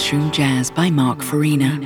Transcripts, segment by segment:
Mushroom Jazz by Mark Farina.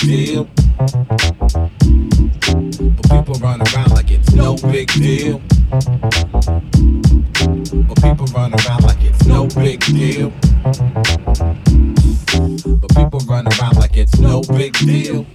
deal. But people run around like it's no big deal. But people run around like it's no big deal. But people run around like it's no big deal.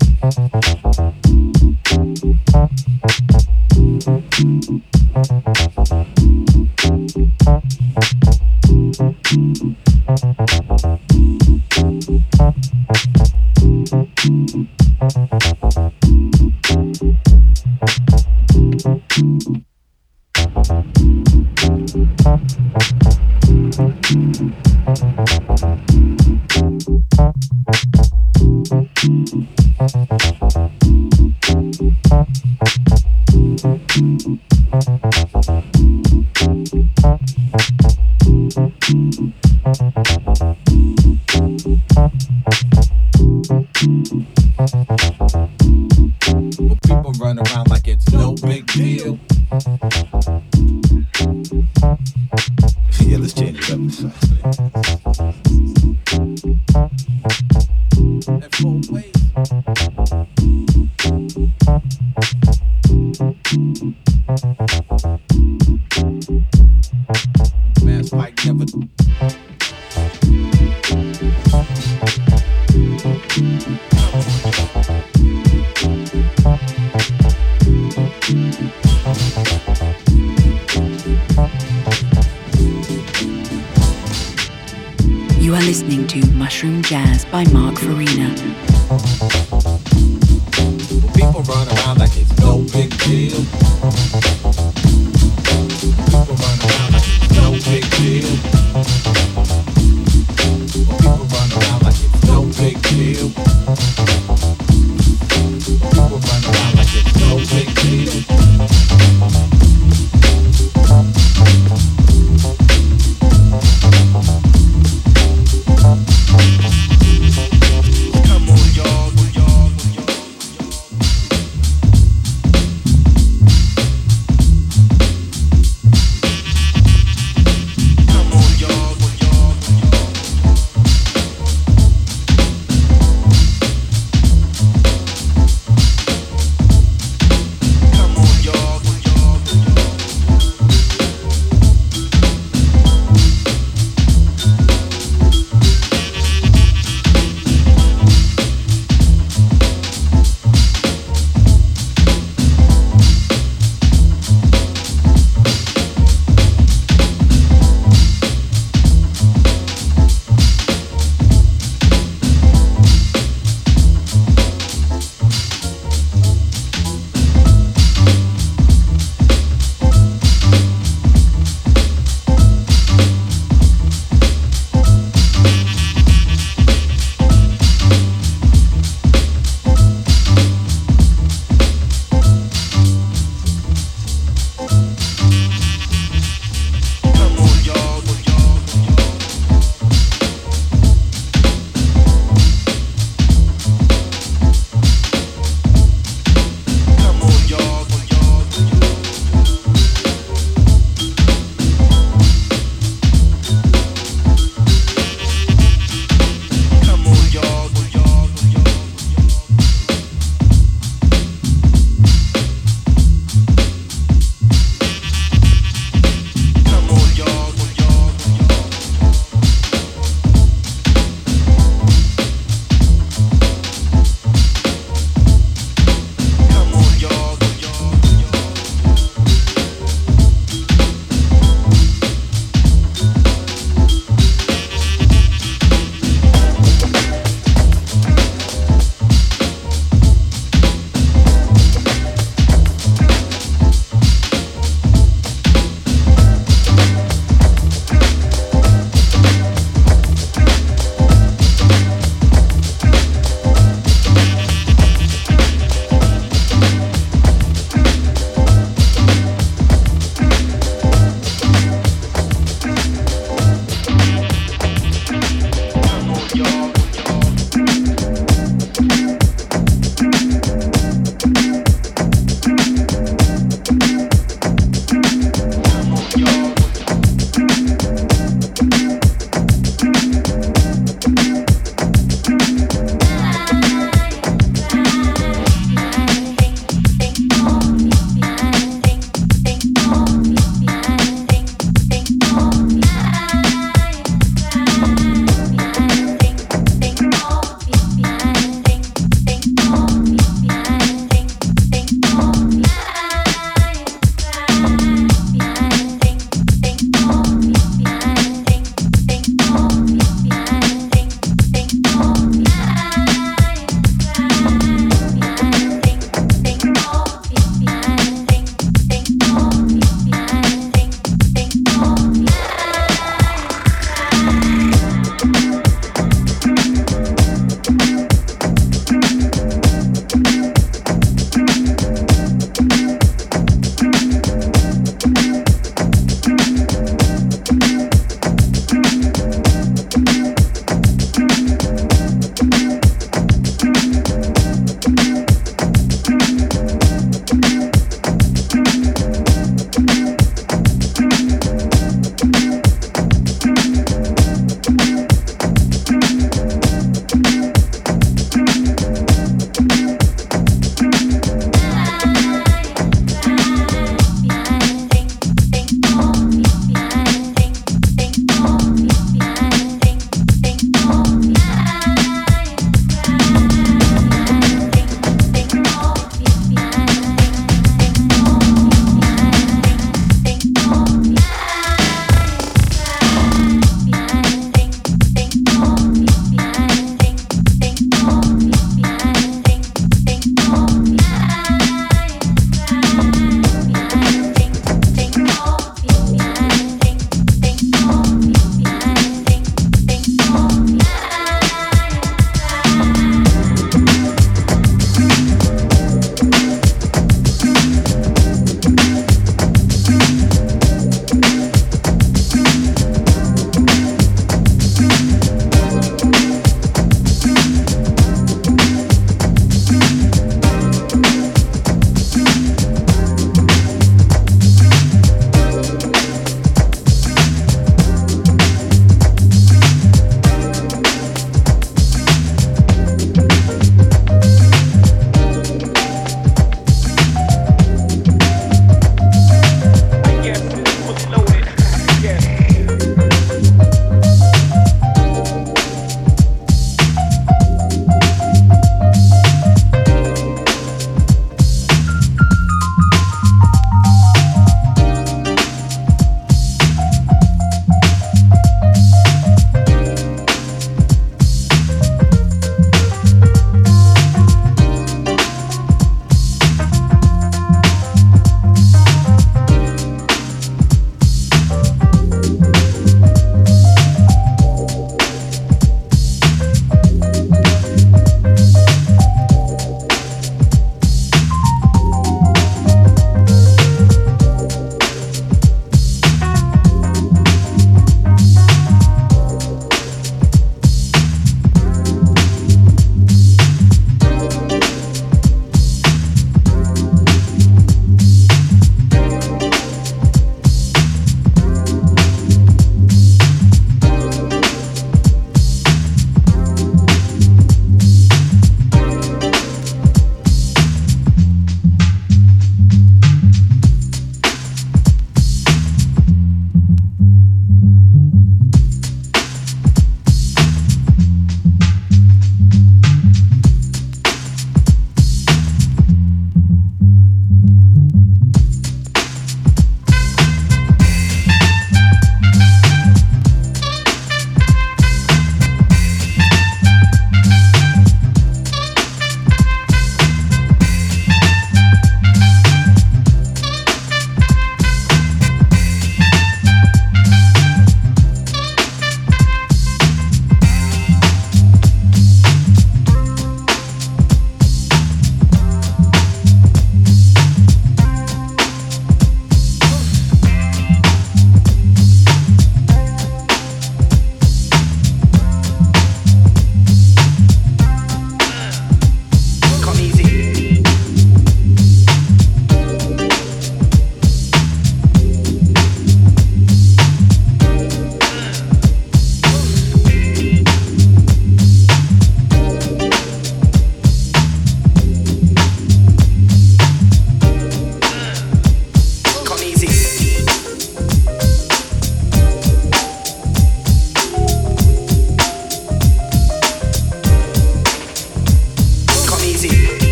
Mushroom Jazz by Mark Farina. People run around like it's no big deal. People run around like it's no big deal.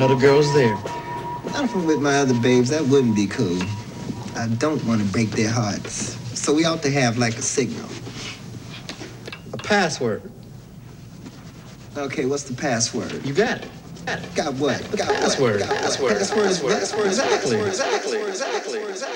Another girl's there. Not if I'm with my other babes. That wouldn't be cool. I don't want to break their hearts. So we ought to have like a signal. A password. Okay, what's the password? You got it. Got, what? Got password. Password. What? Password. Password. Password. Password. Exactly. Exactly. Exactly. Exactly.